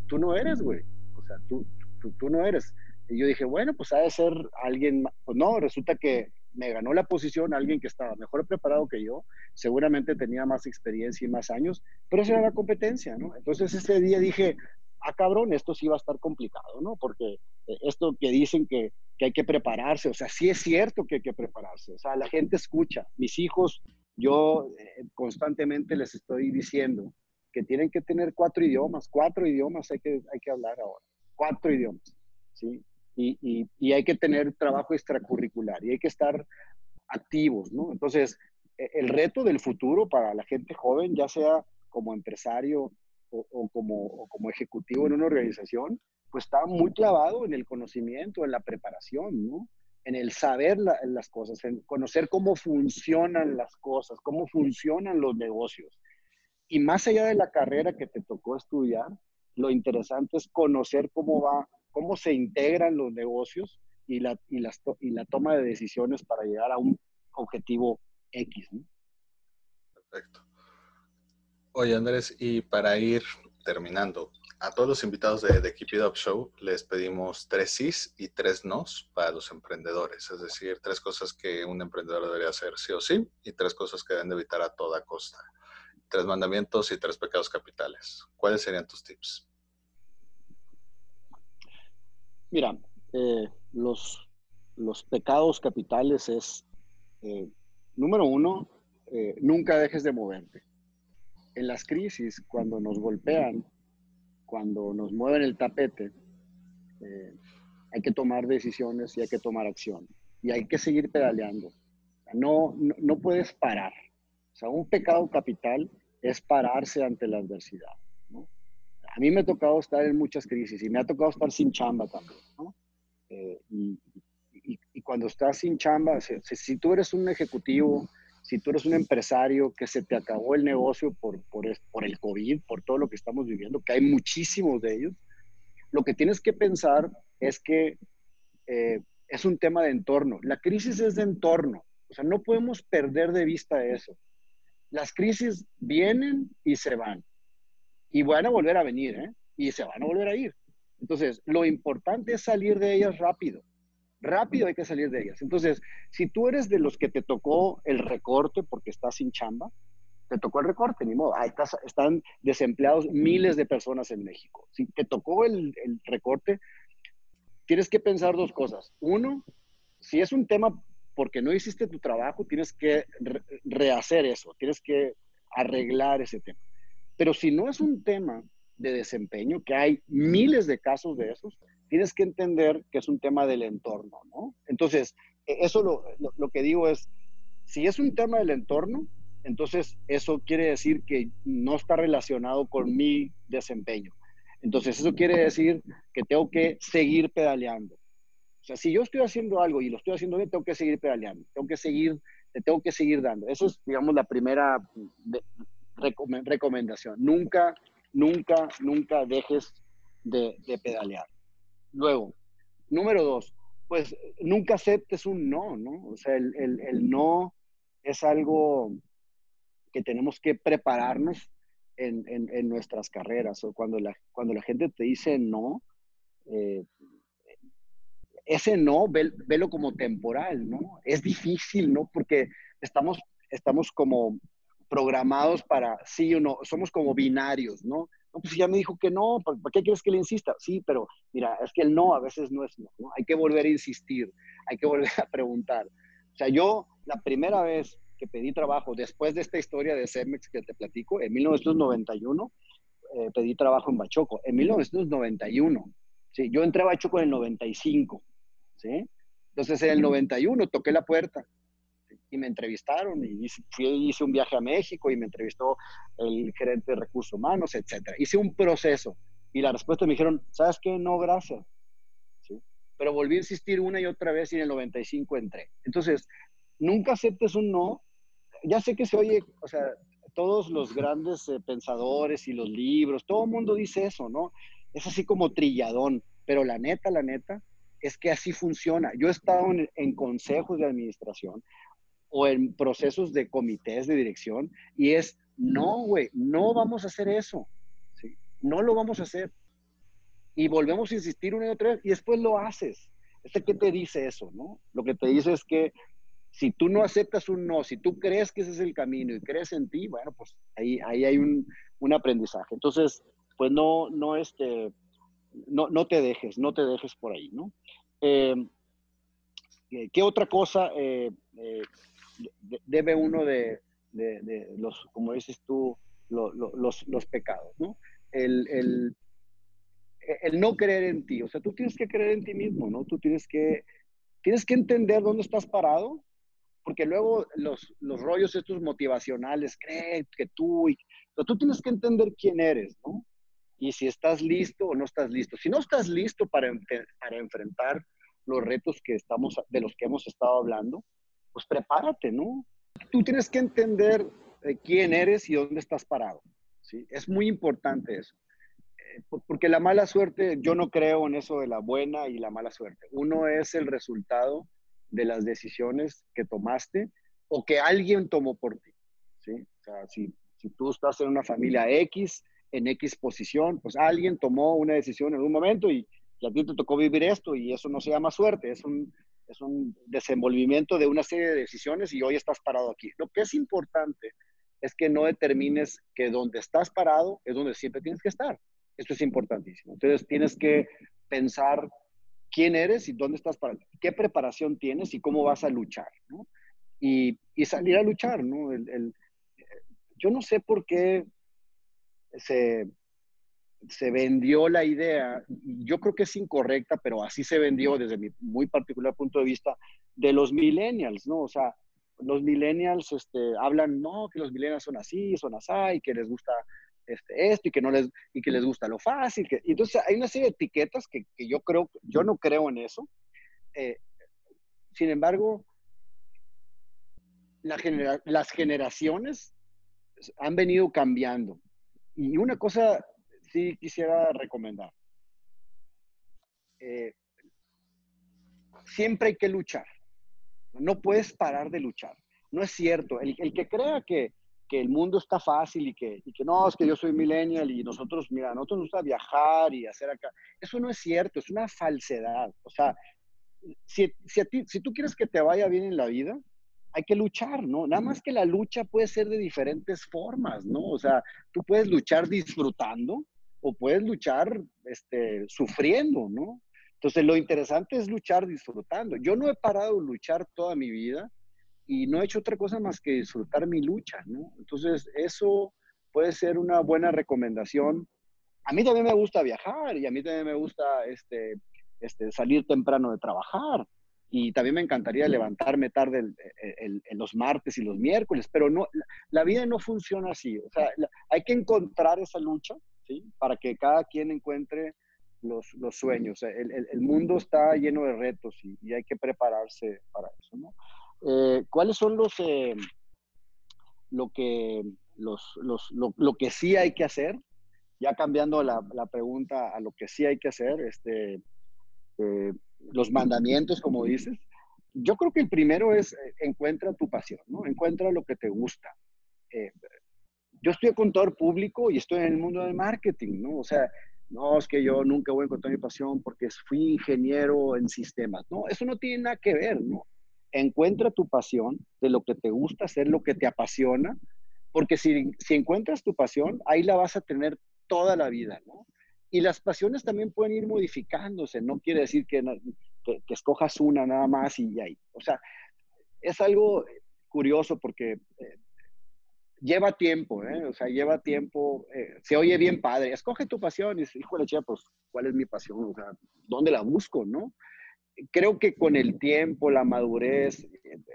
tú no eres, güey. O sea, tú, tú, tú no eres. Y yo dije, bueno, pues ha de ser alguien, pues no, resulta que me ganó la posición alguien que estaba mejor preparado que yo, seguramente tenía más experiencia y más años, pero esa era la competencia, ¿no? Entonces ese día dije, ah, cabrón, esto sí va a estar complicado, ¿no? Porque eh, esto que dicen que, que, hay que prepararse, o sea, sí es cierto que hay que prepararse, o sea, la gente escucha, mis hijos, yo eh, constantemente les estoy diciendo que tienen que tener cuatro idiomas, cuatro idiomas hay que, hay que hablar ahora, cuatro idiomas, ¿sí? Y, y, y, hay que tener trabajo extracurricular y hay que estar activos, ¿no? Entonces, e, el reto del futuro para la gente joven, ya sea como empresario o, o, como, o como ejecutivo en una organización, pues está muy clavado en el conocimiento, en la preparación, ¿no? En el saber la, las cosas, en conocer cómo funcionan las cosas, cómo funcionan los negocios. Y más allá de la carrera que te tocó estudiar, lo interesante es conocer cómo va cómo se integran los negocios y la, y, las, y la toma de decisiones para llegar a un objetivo X. ¿no? Perfecto. Oye, Andrés, y para ir terminando, a todos los invitados de, de Keep It Up Show les pedimos tres sís y tres nos para los emprendedores, es decir, tres cosas que un emprendedor debería hacer sí o sí y tres cosas que deben de evitar a toda costa. Tres mandamientos y tres pecados capitales. ¿Cuáles serían tus tips? Mira, eh, los, los pecados capitales es, eh, número uno, eh, nunca dejes de moverte. En las crisis, cuando nos golpean, cuando nos mueven el tapete, hay que tomar decisiones y hay que tomar acción. Y hay que seguir pedaleando. No, no, no puedes parar. O sea, un pecado capital es pararse ante la adversidad a mí me ha tocado estar en muchas crisis y me ha tocado estar sin chamba también, ¿no? Eh, y, y, y, cuando estás sin chamba, si, si, tú eres un ejecutivo, si tú eres un empresario que se te acabó el negocio por, por, el COVID, por todo lo que estamos viviendo, que hay muchísimos de ellos, lo que tienes que pensar es que eh, es un tema de entorno. La crisis es de entorno. O sea, no podemos perder de vista eso. Las crisis vienen y se van y van a volver a venir, ¿eh? Y se van a volver a ir. Entonces, lo importante es salir de ellas rápido. Rápido hay que salir de ellas. Entonces, si tú eres de los que te tocó el recorte porque estás sin chamba, te tocó el recorte, ni modo. Ahí estás, están desempleados miles de personas en México. Si te tocó el, el recorte, tienes que pensar dos cosas. Uno, si es un tema porque no hiciste tu trabajo, tienes que re rehacer eso, tienes que arreglar ese tema. Pero si no es un tema de desempeño, que hay miles de casos de esos, tienes que entender que es un tema del entorno, ¿no? Entonces, e, eso lo, lo, que digo es, si es un tema del entorno, entonces eso quiere decir que no está relacionado con mi desempeño. Entonces, eso quiere decir que tengo que seguir pedaleando. O sea, si yo estoy haciendo algo y lo estoy haciendo bien, tengo que seguir pedaleando, tengo que seguir, te tengo que seguir dando. Eso es, digamos, la primera recomendación. Nunca, nunca, nunca dejes de, de, pedalear. Luego, número dos, pues nunca aceptes un no, ¿no? O sea, el, el, el no es algo que tenemos que prepararnos en, en, en, nuestras carreras. O cuando la, cuando la gente te dice no, eh, ese no, ve, velo como temporal, ¿no? Es difícil, ¿no? Porque estamos, estamos como programados para sí o no, somos como binarios, ¿no? No, pues ya me dijo que no, ¿para qué quieres que le insista? Sí, pero mira, es que el no a veces no es no. Hay que volver a insistir, hay que volver [LAUGHS] a preguntar. O sea, yo la primera vez que pedí trabajo, después de esta historia de Cemex que te platico, en 1991, eh, pedí trabajo en Bachoco, en 1991. Sí, yo entré a Bachoco en el 95, ¿sí? Entonces en el 91 toqué la puerta y me entrevistaron y hice, hice un viaje a México y me entrevistó el gerente de recursos humanos, etc. Hice un proceso y la respuesta me dijeron, ¿sabes qué? No, gracias. ¿Sí? Pero volví a insistir una y otra vez y en el 95 entré. Entonces, nunca aceptes un no. Ya sé que se oye, o sea, todos los grandes eh, pensadores y los libros, todo el mundo dice eso, ¿no? Es así como trilladón, pero la neta, la neta, es que así funciona. Yo he estado en, consejos de administración o en procesos de comités de dirección y es, no, güey, no vamos a hacer eso. No lo vamos a hacer. Y volvemos a insistir una y otra vez y después lo haces. ¿Este qué te dice eso, no? Lo que te dice es que si tú no aceptas un no, si tú crees que ese es el camino y crees en ti, bueno, pues ahí, ahí hay un, un aprendizaje. Entonces, pues no, no, este, no, no, te dejes, no te dejes por ahí, ¿no? Eh, eh, ¿Qué otra cosa eh, debe uno de, los, como dices tú, los, pecados, ¿no? El, el, el, no creer en ti, o sea, tú tienes que creer en ti mismo, ¿no? Tú tienes que, entender dónde estás parado, porque luego los, los rollos estos motivacionales, creen que tú, y, tú tienes que entender quién eres, ¿no? Y si estás listo o no estás listo. Si no estás listo para, para enfrentar los retos que estamos, de los que hemos estado hablando, pues prepárate, ¿no? Tú tienes que entender eh, quién eres y dónde estás parado, ¿sí? Es muy importante eso. Eh, porque la mala suerte, yo no creo en eso de la buena y la mala suerte. Uno es el resultado de las decisiones que tomaste o que alguien tomó por ti. ¿sí? O sea, si, tú estás en una familia X, en X posición, pues alguien tomó una decisión en un momento y, y a ti te tocó vivir esto y eso no se llama suerte, es un, es un desenvolvimiento de una serie de decisiones y hoy estás parado aquí. Lo que es importante es que no determines que donde estás parado es donde siempre tienes que estar. Esto es importantísimo. Entonces tienes que pensar quién eres y dónde estás para, qué preparación tienes y cómo vas a luchar. Y, y salir a luchar, ¿no? El, yo no sé por qué se, se vendió la idea, yo creo que es incorrecta, pero así se vendió desde mi muy particular punto de vista, de los millennials, ¿no? O sea, los millennials este, hablan, no, que los millennials son así, son así, y que les gusta este, esto y que no les, y que les gusta lo fácil. Que, y entonces hay una serie de etiquetas que, que yo creo, yo no creo en eso. Eh, sin embargo, la las generaciones han venido cambiando. Y una cosa sí quisiera recomendar. Eh, siempre hay que luchar. No puedes parar de luchar. No es cierto. El, que crea que, que el mundo está fácil y que, y que no, es que yo soy millennial y nosotros, mira, nosotros nos gusta viajar y hacer acá. Eso no es cierto, es una falsedad. O sea, si, si tú quieres que te vaya bien en la vida, hay que luchar, ¿no? Nada más que la lucha puede ser de diferentes formas, ¿no? O sea, tú puedes luchar disfrutando o puedes luchar este, sufriendo, ¿no? Entonces, lo interesante es luchar disfrutando. Yo no he parado de luchar toda mi vida y no he hecho otra cosa más que disfrutar mi lucha, ¿no? Entonces, eso puede ser una buena recomendación. A mí también me gusta viajar y a mí también me gusta este, este, salir temprano de trabajar y también me encantaría levantarme tarde en los martes y los miércoles, pero no, la, vida no funciona así. O sea, hay que encontrar esa lucha, ¿sí? Para que cada quien encuentre los, los sueños. El, el, el, mundo está lleno de retos y, y hay que prepararse para eso, ¿no? Eh, ¿Cuáles son los, eh, lo, que, los, los, lo, lo, que sí hay que hacer? Ya cambiando la, la, pregunta a lo que sí hay que hacer, este, eh, los mandamientos, como dices. Yo creo que el primero es encuentra tu pasión, ¿no? Encuentra lo que te gusta. Yo estoy contador público y estoy en el mundo del marketing, ¿no? O sea, no, es que yo nunca voy a encontrar mi pasión porque fui ingeniero en sistemas. No, eso no tiene nada que ver, ¿no? encuentra tu pasión de lo que te gusta hacer, lo que te apasiona, porque si, si encuentras tu pasión, ahí la vas a tener toda la vida, ¿no? Y las pasiones también pueden ir modificándose, no quiere decir que, que, escojas una nada más y ahí. O sea, es algo curioso porque eh, lleva tiempo, ¿eh? O sea, lleva tiempo, eh, se oye bien padre, escoge tu pasión y dice, híjole, che, pues, ¿cuál es mi pasión? O sea, ¿dónde la busco, no? creo que con el tiempo, la madurez,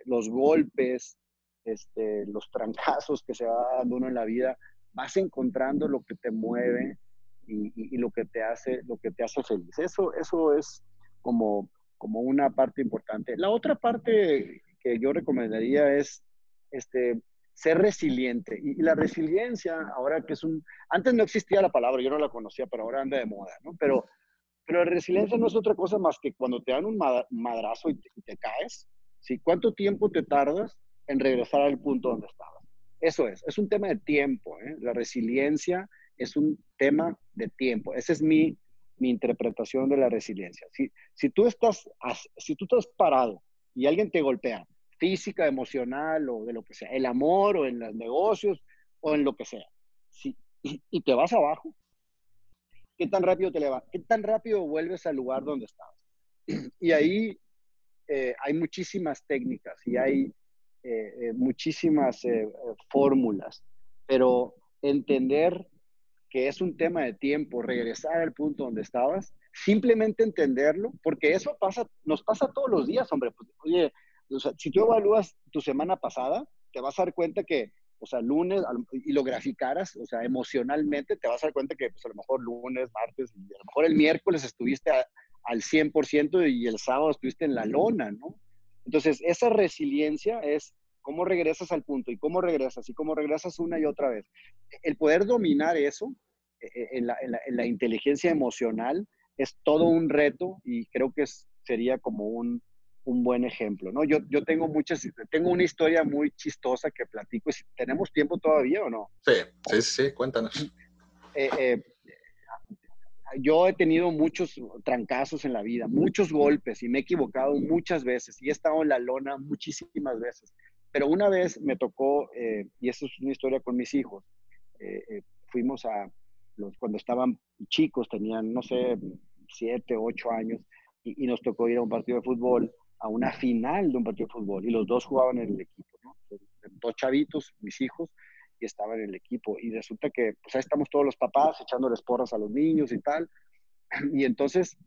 los golpes, este, los trancazos que se va dando uno en la vida, vas encontrando lo que te mueve y, lo que te hace, lo que te hace feliz. Eso, eso es como, como una parte importante. La otra parte que yo recomendaría es este, ser resiliente. Y, la resiliencia, ahora que es un... Antes no existía la palabra, yo no la conocía, pero ahora anda de moda, ¿no? Pero, pero la resiliencia no es otra cosa más que cuando te dan un madrazo y te, caes, ¿sí? ¿Cuánto tiempo te tardas en regresar al punto donde estabas? Eso es, es un tema de tiempo. ¿eh? La resiliencia es un tema de tiempo. Esa es mi, mi interpretación de la resiliencia. Si, si, tú estás, si tú estás parado y alguien te golpea, física, emocional o de lo que sea, el amor o en los negocios o en lo que sea, si, y, te vas abajo, ¿qué tan rápido te levantas? ¿Qué tan rápido vuelves al lugar donde estabas? Y ahí eh, hay muchísimas técnicas y hay eh, eh, muchísimas fórmulas, pero entender que es un tema de tiempo, regresar al punto donde estabas, simplemente entenderlo, porque eso pasa, nos pasa todos los días, hombre. Pues, oye, si tú evalúas tu semana pasada, te vas a dar cuenta que, o sea, lunes, y lo graficaras, o sea, emocionalmente, te vas a dar cuenta que, pues, a lo mejor lunes, martes, y a lo mejor el miércoles estuviste al 100% y el sábado estuviste en la lona, ¿no? Entonces, esa resiliencia es cómo regresas al punto y cómo regresas y cómo regresas una y otra vez. El poder dominar eso eh, eh, en la, en la, inteligencia emocional es todo un reto y creo que sería como un, un, buen ejemplo, ¿no? Yo, yo tengo muchas, tengo una historia muy chistosa que platico. ¿Tenemos tiempo todavía o no? Sí, sí, sí, cuéntanos. Eh, yo he tenido muchos trancazos en la vida, muchos golpes y me he equivocado muchas veces y he estado en la lona muchísimas veces. Pero una vez me tocó, eh, y eso es una historia con mis hijos, eh, eh, fuimos a, los, cuando estaban chicos, tenían, no sé, siete, ocho años, y, nos tocó ir a un partido de fútbol, a una final de un partido de fútbol, y los dos jugaban en el equipo, ¿no? Dos chavitos, mis hijos, y estaban en el equipo. Y resulta que, pues ahí estamos todos los papás echándoles porras a los niños y tal. [CLEARS THROAT] Y entonces,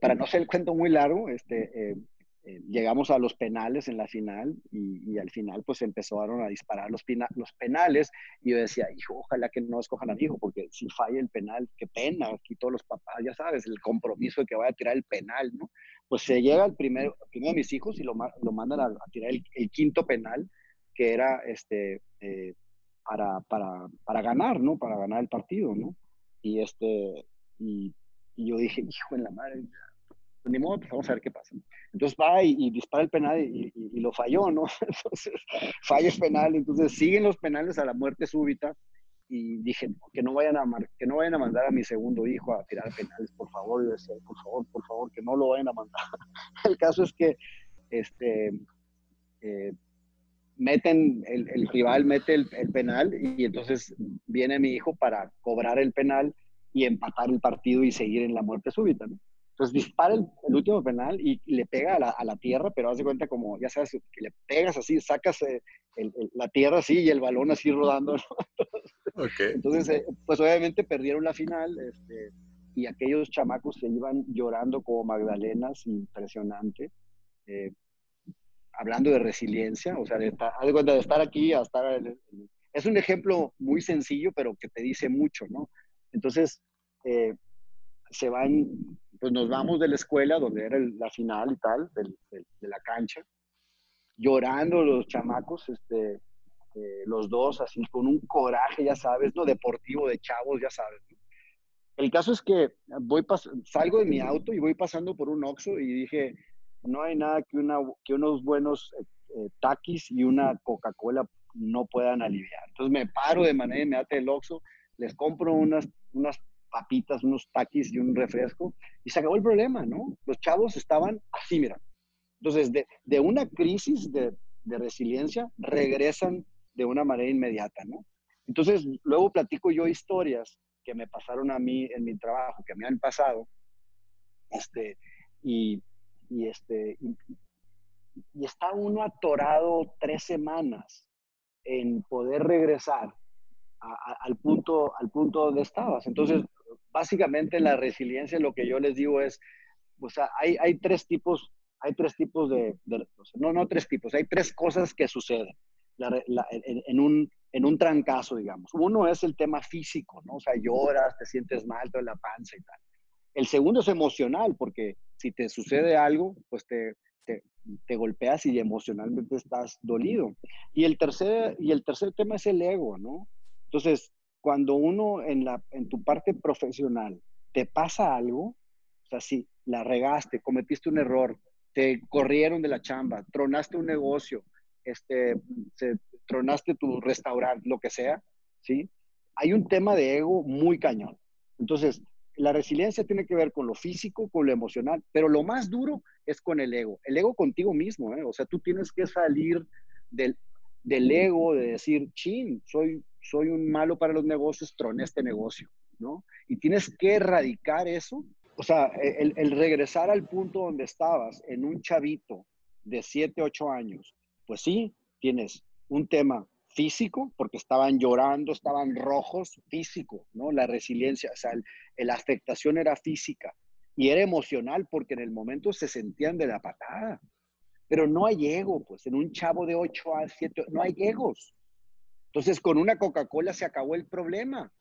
para no ser el cuento muy largo, este, eh, llegamos a los penales en la final y, al final pues empezaron a disparar los, los penales y yo decía, hijo, ojalá que no escojan a mi hijo porque si falla el penal, qué pena, aquí todos los papás, ya sabes, el compromiso de que vaya a tirar el penal, ¿no? Pues se llega el primero, primero de mis hijos y lo, lo mandan a, tirar el, quinto penal que era este, eh, para, para, para, ganar, ¿no? Para ganar el partido, ¿no? Y, este, y, y yo dije, hijo en la madre, ni modo, pues vamos a ver qué pasa. Entonces va y, dispara el penal y, lo falló, ¿no? [LAUGHS] Entonces falla el penal, entonces siguen los penales a la muerte súbita y dije que no vayan a que no vayan a mandar a mi segundo hijo a tirar penales, por favor, por favor, por favor, que no lo vayan a mandar. [LAUGHS] el caso es que este eh, meten el, rival mete el, el penal y entonces viene mi hijo para cobrar el penal y empatar el partido y seguir en la muerte súbita, ¿no? Entonces dispara el, último penal y, le pega a la, tierra, pero haz de cuenta como, ya sabes, que le pegas así, sacas eh, la tierra así y el balón así rodando. [LAUGHS] Entonces, eh, pues obviamente perdieron la final este, y aquellos chamacos se iban llorando como Magdalenas, impresionante. Eh, hablando de resiliencia, o sea, de, de, cuenta de estar aquí a estar... es un ejemplo muy sencillo, pero que te dice mucho, ¿no? Entonces, se van pues nos vamos de la escuela, donde era la final y tal, de la cancha, llorando los chamacos, este, eh, los dos, así con un coraje, ya sabes, no deportivo de chavos, ya sabes. El caso es que voy salgo de mi auto y voy pasando por un Oxxo y dije, no hay nada que, una, que unos buenos eh, eh, taquis y una Coca-Cola no puedan aliviar. Entonces me paro de manera inmediata del Oxxo, les compro unas, unas papitas, unos taquis y un refresco, y se acabó el problema, ¿no? Los chavos estaban así, mira. Entonces, de, de una crisis de, de, resiliencia, regresan de una manera inmediata, ¿no? Entonces, luego platico yo historias que me pasaron a mí en mi trabajo, que me han pasado, este, y, y este, y, está uno atorado tres semanas en poder regresar al, punto, al punto donde estabas. Entonces, básicamente la resiliencia, lo que yo les digo es, o sea, hay, hay tres tipos, hay tres tipos de, no, no tres tipos, hay tres cosas que suceden en, un, en un trancazo, digamos. Uno es el tema físico, ¿no? O sea, lloras, te sientes mal, toda la panza y tal. El segundo es emocional, porque si te sucede algo, pues te, te, te, golpeas y emocionalmente estás dolido. Y el, tercer, y el tercer tema es el ego, ¿no? Entonces, cuando uno en, la, en tu parte profesional te pasa algo, o sea, si la regaste, cometiste un error, te corrieron de la chamba, tronaste un negocio, este, tronaste tu restaurante, lo que sea, ¿sí? Hay un tema de ego muy cañón. Entonces, la resiliencia tiene que ver con lo físico, con lo emocional, pero lo más duro es con el ego. El ego contigo mismo, ¿eh? O sea, tú tienes que salir del, del ego, de decir, chin, soy, soy un malo para los negocios, troné este negocio, ¿no? Y tienes que erradicar eso. O sea, el, el regresar al punto donde estabas, en un chavito de 7, 8 años, pues sí, tienes un tema físico, porque estaban llorando, estaban rojos, físico, ¿no? La resiliencia, o sea, la afectación era física y era emocional porque en el momento se sentían de la patada. Pero no hay ego, pues en un chavo de 8 a 7, no hay egos. Entonces, con una Coca-Cola se acabó el problema.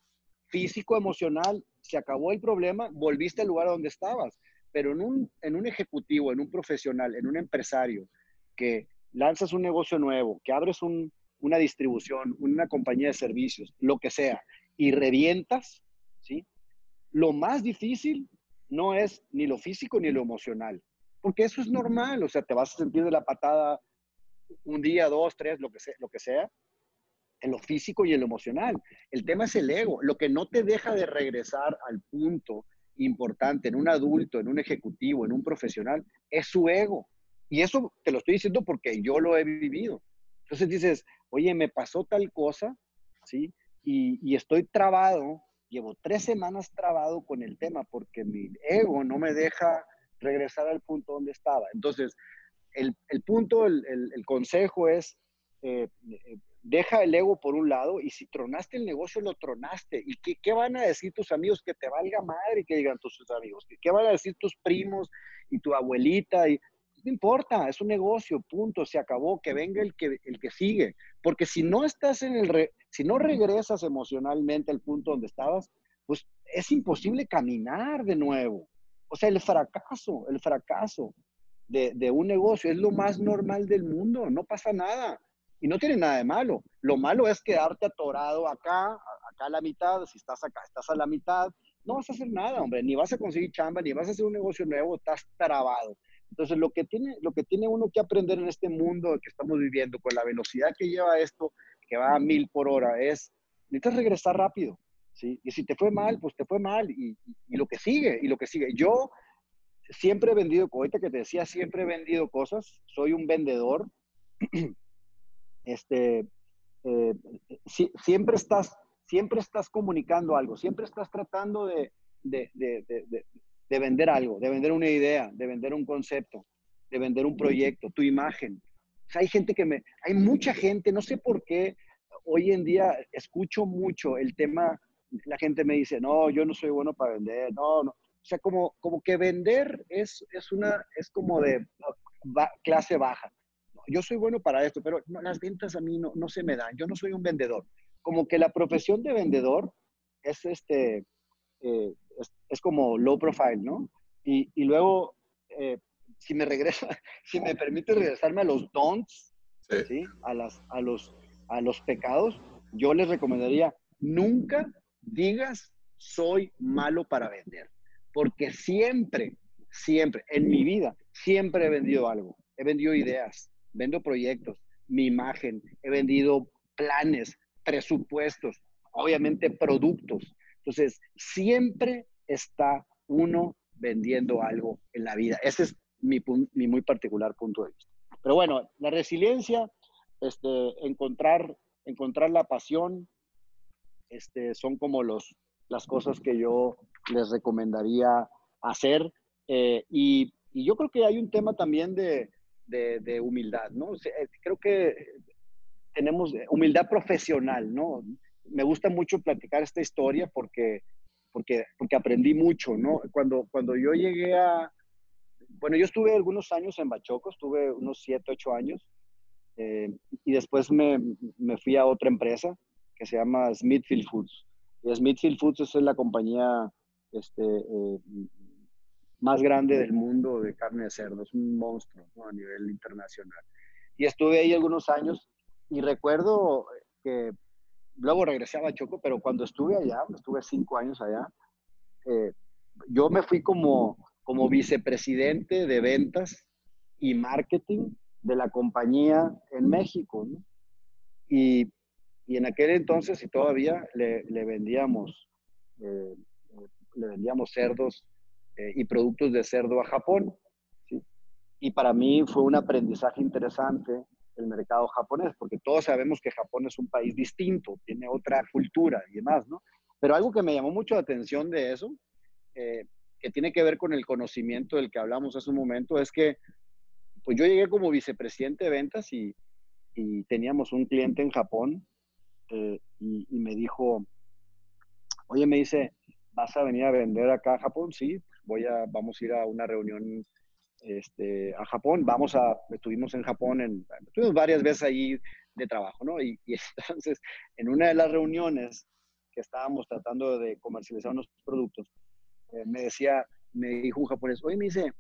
Físico, emocional, se acabó el problema, volviste al lugar donde estabas. Pero en un, en un ejecutivo, en un profesional, en un empresario que lanzas un negocio nuevo, que abres una distribución, una compañía de servicios, lo que sea, y revientas, ¿sí? Lo más difícil no es ni lo físico ni lo emocional, porque eso es normal, o sea, te vas a sentir de la patada un día, dos, tres, lo que sea, lo que sea en lo físico y en lo emocional. El tema es el ego, lo que no te deja de regresar al punto importante en un adulto, en un ejecutivo, en un profesional, es su ego. Y eso te lo estoy diciendo porque yo lo he vivido. Entonces dices, oye, me pasó tal cosa, ¿sí? Y, estoy trabado, llevo tres semanas trabado con el tema porque mi ego no me deja regresar al punto donde estaba. Entonces, el, punto, el, consejo es, eh, eh, deja el ego por un lado y si tronaste el negocio, lo tronaste. ¿Y qué, qué, van a decir tus amigos? Que te valga madre que digan tus amigos. ¿Qué van a decir tus primos y tu abuelita? Y, no importa, es un negocio, punto, se acabó, que venga el que, el que sigue. Porque si no estás en el, si no regresas emocionalmente al punto donde estabas, pues es imposible caminar de nuevo. O sea, el fracaso, el fracaso de, de un negocio es lo más normal del mundo, no pasa nada. Y no tiene nada de malo. Lo malo es quedarte atorado acá, acá a la mitad, si estás acá, estás a la mitad, no vas a hacer nada, hombre, ni vas a conseguir chamba, ni vas a hacer un negocio nuevo, estás trabado. Entonces, lo que, tiene, lo que tiene uno que aprender en este mundo que estamos viviendo, con la velocidad que lleva esto, que va a mil por hora, es, necesitas regresar rápido, ¿sí? Y si te fue mal, pues te fue mal, y, lo que sigue, y lo que sigue. Yo siempre he vendido, ahorita que te decía, siempre he vendido cosas, soy un vendedor, [CLEARS THROAT] este, eh, siempre estás siempre estás comunicando algo, siempre estás tratando de, de vender algo, de vender una idea, de vender un concepto, de vender un proyecto, tu imagen. hay gente que me, hay mucha gente, no sé por qué, hoy en día escucho mucho el tema, la gente me dice, no, yo no soy bueno para vender, no, no. O sea, como, como que vender es, es, una, es como de clase baja. Yo soy bueno para esto, pero las ventas a mí no, no se me dan. Yo no soy un vendedor. Como que la profesión de vendedor es este, eh, es, como low profile, ¿no? Y, y luego, eh, si me regresa, [LAUGHS] si me permite regresarme a los don'ts, sí. A, las, a, los, a los pecados, yo les recomendaría, nunca digas soy malo para vender, porque siempre, siempre, en mi vida, siempre he vendido algo, he vendido ideas, vendo proyectos, mi imagen, he vendido planes, presupuestos, obviamente productos. Entonces, siempre está uno vendiendo algo en la vida. Ese es mi, muy particular punto de vista. Pero bueno, la resiliencia, este, encontrar, encontrar la pasión, este, son como los, las cosas que yo les recomendaría hacer. Eh, y, yo creo que hay un tema también de, de, humildad, ¿no? creo que tenemos humildad profesional, ¿no? Me gusta mucho platicar esta historia porque porque, porque aprendí mucho, ¿no? Cuando, cuando yo llegué a, bueno, yo estuve algunos años en Bachoco, estuve unos 7, 8 años, eh, y después me, me, fui a otra empresa que se llama Smithfield Foods. Y Smithfield Foods es la compañía este, eh, más grande del mundo de carne de cerdo, es un monstruo a nivel internacional. Y estuve ahí algunos años y recuerdo que luego regresé a Bachoco, pero cuando estuve allá, estuve cinco años allá, eh, yo me fui como, como vicepresidente de ventas y marketing de la compañía en México. Y, y, en aquel entonces, y todavía, le, le vendíamos, eh, le vendíamos cerdos eh, y productos de cerdo a Japón. Y para mí fue un aprendizaje interesante el mercado japonés, porque todos sabemos que Japón es un país distinto, tiene otra cultura y demás, ¿no? Pero algo que me llamó mucho la atención de eso, eh, que tiene que ver con el conocimiento del que hablamos hace un momento, es que pues yo llegué como vicepresidente de ventas y, y teníamos un cliente en Japón eh, y, y, me dijo, oye, me dice, ¿vas a venir a vender acá a Japón? Sí, voy a, vamos a ir a una reunión este, a Japón. Vamos a, estuvimos en Japón, en, estuvimos varias veces ahí de trabajo, ¿no? Y, y, [LAUGHS] entonces, en una de las reuniones que estábamos tratando de comercializar unos productos, eh, me decía, me dijo un japonés, oye, me dice,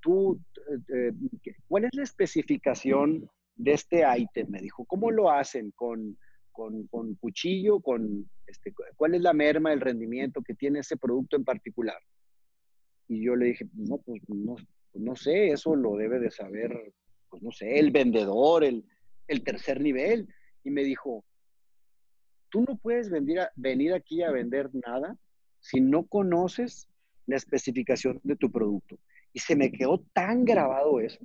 tú, eh, eh, ¿cuál es la especificación de este ítem? Me dijo, ¿cómo lo hacen? ¿Con, con, con cuchillo? Con, este, ¿Cuál es la merma, el rendimiento que tiene ese producto en particular? Y yo le dije, no, pues no, pues, no sé, eso lo debe de saber, pues no sé, el vendedor, el, el tercer nivel. Y me dijo, tú no puedes venir, a, venir aquí a vender nada si no conoces la especificación de tu producto. Y se me quedó tan grabado eso,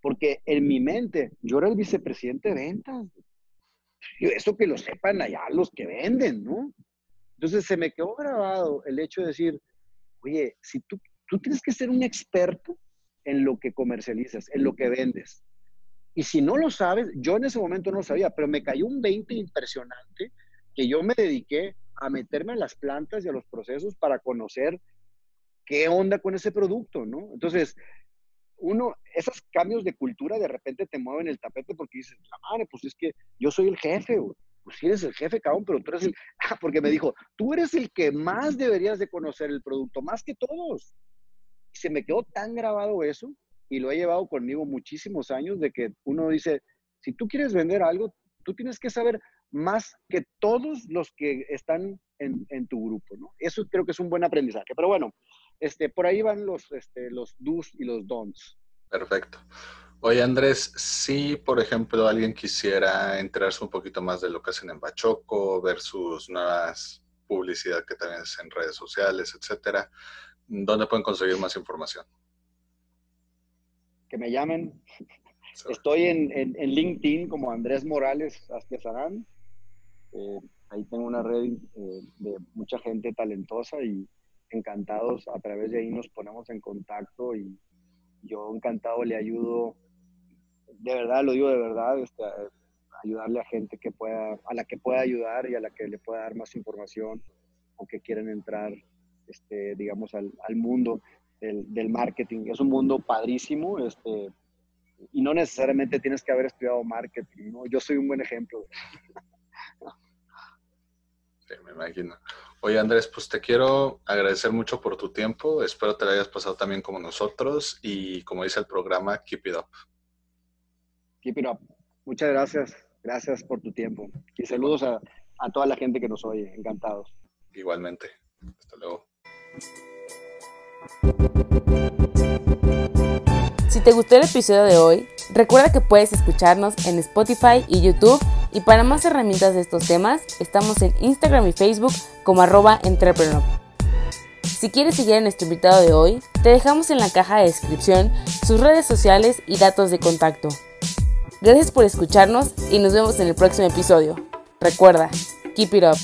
porque en mi mente yo era el vicepresidente de ventas. Eso que lo sepan allá los que venden, ¿no? Entonces se me quedó grabado el hecho de decir, oye, si tú Tú tienes que ser un experto en lo que comercializas, en lo que vendes. Y si no lo sabes, yo en ese momento no lo sabía, pero me cayó un 20 impresionante que yo me dediqué a meterme a las plantas y a los procesos para conocer qué onda con ese producto, ¿no? Entonces, uno, esos cambios de cultura de repente te mueven el tapete porque dices, la madre, pues es que yo soy el jefe, güey. Pues sí eres el jefe, cabrón, pero tú eres el... Ah, [LAUGHS] porque me dijo, tú eres el que más deberías de conocer el producto, más que todos se me quedó tan grabado eso y lo he llevado conmigo muchísimos años de que uno dice, si tú quieres vender algo, tú tienes que saber más que todos los que están en, en tu grupo, ¿no? Eso creo que es un buen aprendizaje. Pero bueno, este, por ahí van los, este, los do's y los don'ts. Perfecto. Oye, Andrés, si por ejemplo alguien quisiera enterarse un poquito más de lo que hacen en Bachoco, ver sus nuevas publicidad que también es en redes sociales, etcétera, ¿Dónde pueden conseguir más información? Que me llamen. Estoy en, en, LinkedIn como Andrés Morales Astiazarán. Eh, ahí tengo una red eh, de mucha gente talentosa y encantados. A través de ahí nos ponemos en contacto y yo encantado le ayudo. De verdad, lo digo de verdad, este, ayudarle a gente que pueda, a la que pueda ayudar y a la que le pueda dar más información o que quieran entrar este, digamos, al, al mundo del, del, marketing. Es un mundo padrísimo, este, y no necesariamente tienes que haber estudiado marketing, ¿no? Yo soy un buen ejemplo. Sí, me imagino. Oye, Andrés, pues te quiero agradecer mucho por tu tiempo. Espero te lo hayas pasado también como nosotros y como dice el programa, keep it up. Keep it up. Muchas gracias. Gracias por tu tiempo. Y saludos a, a toda la gente que nos oye. Encantados. Igualmente. Hasta luego. Si te gustó el episodio de hoy, recuerda que puedes escucharnos en Spotify y YouTube y para más herramientas de estos temas, estamos en Instagram y Facebook como arroba entrepreneur. Si quieres seguir a nuestro invitado de hoy, te dejamos en la caja de descripción sus redes sociales y datos de contacto. Gracias por escucharnos y nos vemos en el próximo episodio. Recuerda, keep it up.